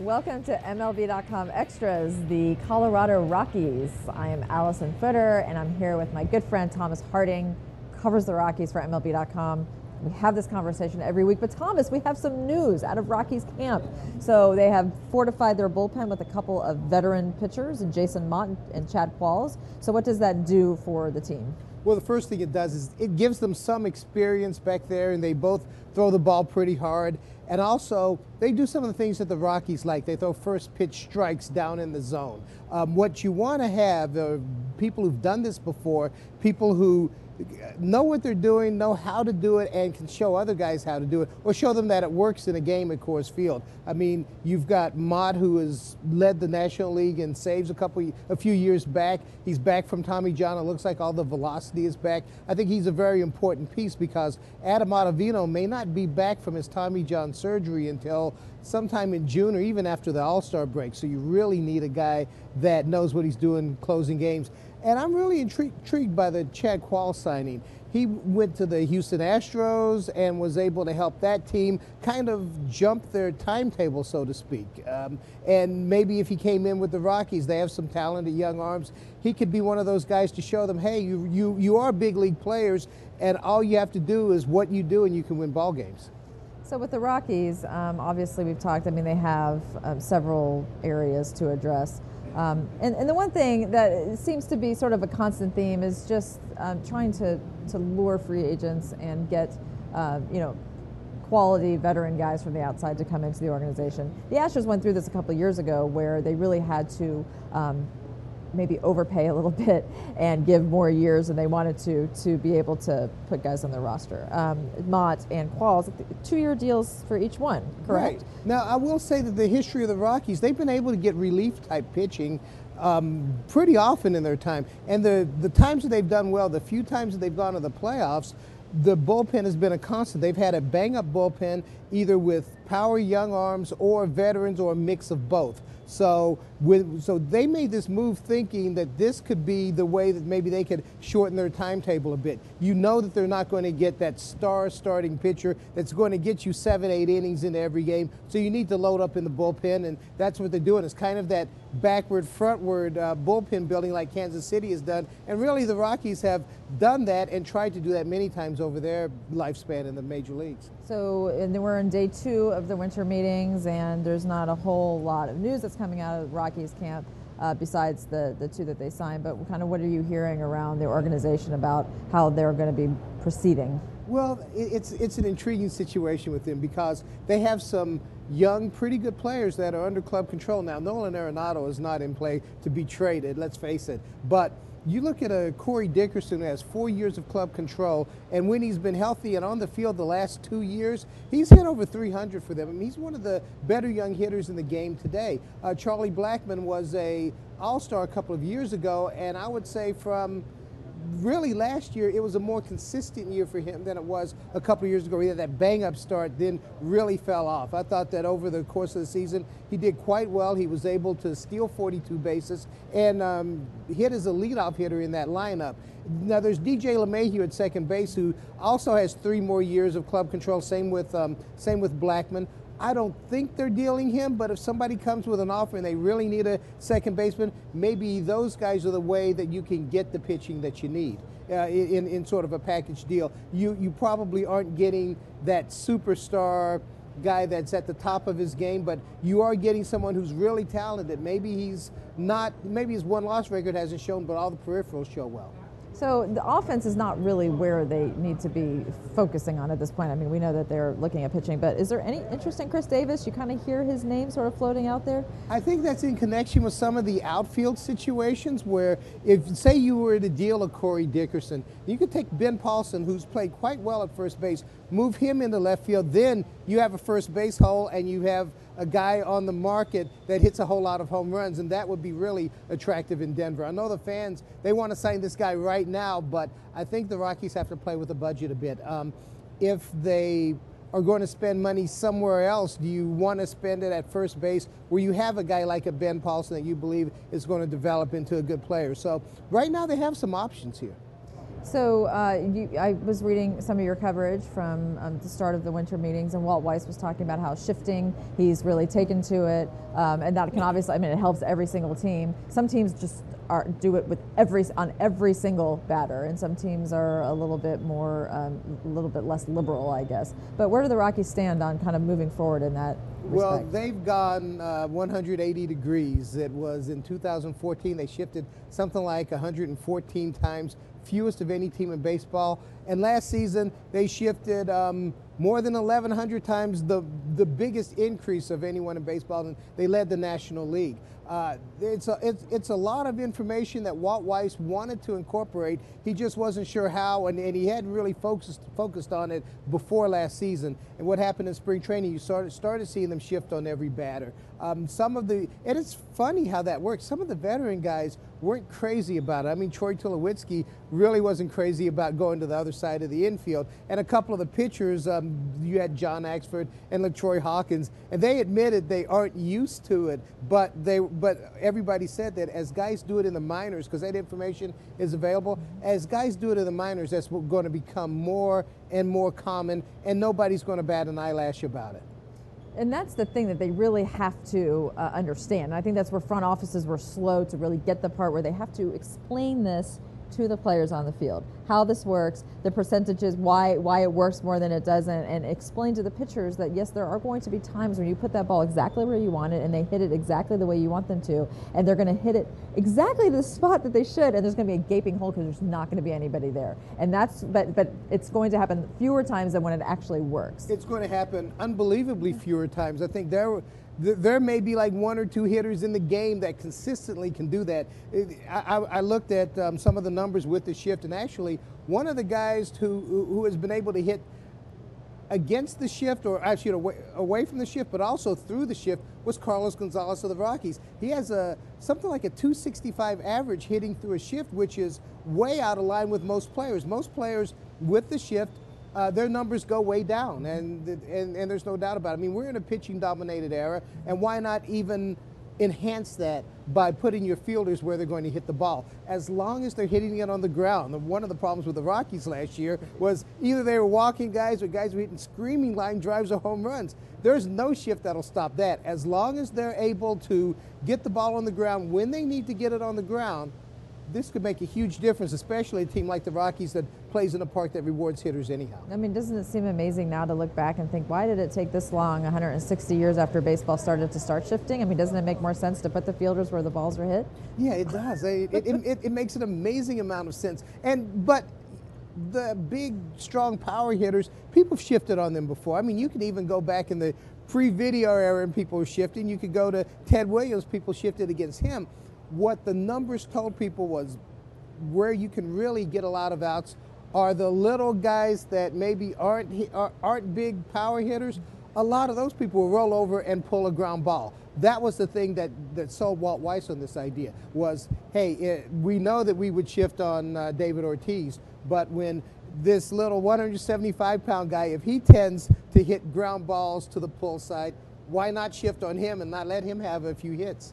Welcome to MLB.com Extras, the Colorado Rockies. I am Alyson Footer, and I'm here with my good friend Thomas Harding, covers the Rockies for MLB.com. We have this conversation every week, but Thomas, we have some news out of Rockies camp. So they have fortified their bullpen with a couple of veteran pitchers, Jason Motte and Chad Qualls. So what does that do for the team? Well, the first thing it does is it gives them some experience back there, and they both throw the ball pretty hard. And also, they do some of the things that the Rockies like. They throw first pitch strikes down in the zone. Um, what you want to have are people who've done this before, people who know what they're doing, know how to do it, and can show other guys how to do it, or show them that it works in a game at Coors Field. I mean, you've got Motte, who has led the National League in saves a couple, a few years back. He's back from Tommy John. It looks like all the velocity is back. I think he's a very important piece because Adam Ottavino may not be back from his Tommy John surgery until sometime in June or even after the All Star break. So you really need a guy that knows what he's doing closing games. And I'm really intrigued by the Chad Qualls signing. He went to the Houston Astros and was able to help that team kind of jump their timetable, so to speak. Um, and maybe if he came in with the Rockies, they have some talented young arms. He could be one of those guys to show them, hey, you, you, you are big league players, and all you have to do is what you do, and you can win ball games. So with the Rockies, um, obviously we've talked. I mean, they have um, several areas to address. Um, and, and, the one thing that seems to be sort of a constant theme is just um, trying to, to lure free agents and get, uh, you know, quality veteran guys from the outside to come into the organization. The Astros went through this a couple years ago where they really had to um, maybe overpay a little bit and give more years than they wanted to to be able to put guys on their roster. Um, Motte and Qualls, two-year deals for each one, correct? Right. Now, I will say that the history of the Rockies, they've been able to get relief-type pitching um, pretty often in their time. And the, the times that they've done well, the few times that they've gone to the playoffs, the bullpen has been a constant. They've had a bang up bullpen, either with power young arms or veterans or a mix of both. So, with, so they made this move thinking that this could be the way that maybe they could shorten their timetable a bit. You know that they're not going to get that star starting pitcher that's going to get you seven, eight innings into every game. So you need to load up in the bullpen, and that's what they're doing. It's kind of that backward, frontward uh, bullpen building like Kansas City has done. And really, the Rockies have done that and tried to do that many times over their lifespan in the major leagues. So, and then we're in day two of the winter meetings, and there's not a whole lot of news that's coming out of Rockies camp. Uh, besides the, the two that they signed, but kind of what are you hearing around the organization about how they're going to be proceeding? Well, it's it's an intriguing situation with them because they have some young, pretty good players that are under club control now. Nolan Arenado is not in play to be traded. Let's face it, but you look at a Corey Dickerson who has four years of club control, and when he's been healthy and on the field the last two years, he's hit over 300 for them. I mean, he's one of the better young hitters in the game today. Uh, Charlie Blackmon was a All-Star a couple of years ago, and I would say from really last year it was a more consistent year for him than it was a couple years ago. He had that bang up start, then really fell off. I thought that over the course of the season he did quite well. He was able to steal 42 bases and um, hit as a leadoff hitter in that lineup. Now there's DJ LeMahieu at second base who also has three more years of club control. Same with um, same with Blackmon. I don't think they're dealing him, but if somebody comes with an offer and they really need a second baseman, maybe those guys are the way that you can get the pitching that you need. Uh, in, in sort of a package deal. You, you probably aren't getting that superstar guy that's at the top of his game, but you are getting someone who's really talented. Maybe he's not, maybe his one loss record hasn't shown, but all the peripherals show well. So the offense is not really where they need to be focusing on at this point. I mean, we know that they're looking at pitching, but is there any interest in Chris Davis? You kind of hear his name sort of floating out there. I think that's in connection with some of the outfield situations where, if say you were to deal a Corey Dickerson, you could take Ben Paulsen, who's played quite well at first base, move him into left field. Then you have a first base hole, and you have a guy on the market that hits a whole lot of home runs, and that would be really attractive in Denver. I know the fans, they want to sign this guy right now, but I think the Rockies have to play with the budget a bit. Um, if they are going to spend money somewhere else, do you want to spend it at first base where you have a guy like a Ben Paulsen that you believe is going to develop into a good player? So right now they have some options here. So uh, you, I was reading some of your coverage from um, the start of the winter meetings, and Walt Weiss was talking about how shifting he's really taken to it, um, and that can obviously, I mean, it helps every single team. Some teams just are, do it with every on every single batter, and some teams are a little bit more, um, a little bit less liberal, I guess. But where do the Rockies stand on kind of moving forward in that? Well, they've gone uh, 180 degrees. It was in 2014 they shifted something like 114 times fewest of any team in baseball. And last season, they shifted um, more than 1,100 times, the, the biggest increase of anyone in baseball, and they led the National League. Uh, it's, a, it's, it's a lot of information that Walt Weiss wanted to incorporate. He just wasn't sure how, and, and he hadn't really focused, focused on it before last season. And what happened in spring training, you started, started seeing them shift on every batter. Um, some of the, and it's funny how that works. Some of the veteran guys weren't crazy about it. I mean, Troy Tulowitzki really wasn't crazy about going to the other side of the infield. And a couple of the pitchers, um, you had John Axford and LaTroy Hawkins, and they admitted they aren't used to it, but they, but everybody said that as guys do it in the minors, because that information is available, as guys do it in the minors, that's going to become more and more common, and nobody's going to bat an eyelash about it and that's the thing that they really have to uh, understand. And I think that's where front offices were slow to really get the part where they have to explain this to the players on the field how this works, the percentages, why why it works more than it doesn't, and explain to the pitchers that yes, there are going to be times when you put that ball exactly where you want it, and they hit it exactly the way you want them to, and they're going to hit it exactly the spot that they should, and there's going to be a gaping hole because there's not going to be anybody there, and that's but but it's going to happen fewer times than when it actually works. It's going to happen unbelievably fewer times. I think there there may be like one or two hitters in the game that consistently can do that. I, I looked at um, some of the numbers with the shift, and actually, one of the guys who, who has been able to hit against the shift, or actually away, away from the shift, but also through the shift, was Carlos Gonzalez of the Rockies. He has a something like a 265 average hitting through a shift, which is way out of line with most players. Most players with the shift uh, their numbers go way down, and, and, and there's no doubt about it. I mean, we're in a pitching dominated era, and why not even enhance that by putting your fielders where they're going to hit the ball, as long as they're hitting it on the ground. One of the problems with the Rockies last year was either they were walking guys or guys were hitting screaming line drives or home runs. There's no shift that'll stop that. As long as they're able to get the ball on the ground when they need to get it on the ground, this could make a huge difference, especially a team like the Rockies that plays in a park that rewards hitters anyhow. I mean, doesn't it seem amazing now to look back and think, why did it take this long, 160 years after baseball started to start shifting? I mean, doesn't it make more sense to put the fielders where the balls were hit? Yeah, it does. it, it, it, it makes an amazing amount of sense. And but the big, strong power hitters, people have shifted on them before. I mean, you can even go back in the pre-video era and people were shifting. You could go to Ted Williams, people shifted against him what the numbers told people was where you can really get a lot of outs are the little guys that maybe aren't aren't big power hitters. A lot of those people will roll over and pull a ground ball. That was the thing that, that sold Walt Weiss on this idea was, hey, it, we know that we would shift on uh, David Ortiz, but when this little 175 pound guy, if he tends to hit ground balls to the pull side, why not shift on him and not let him have a few hits?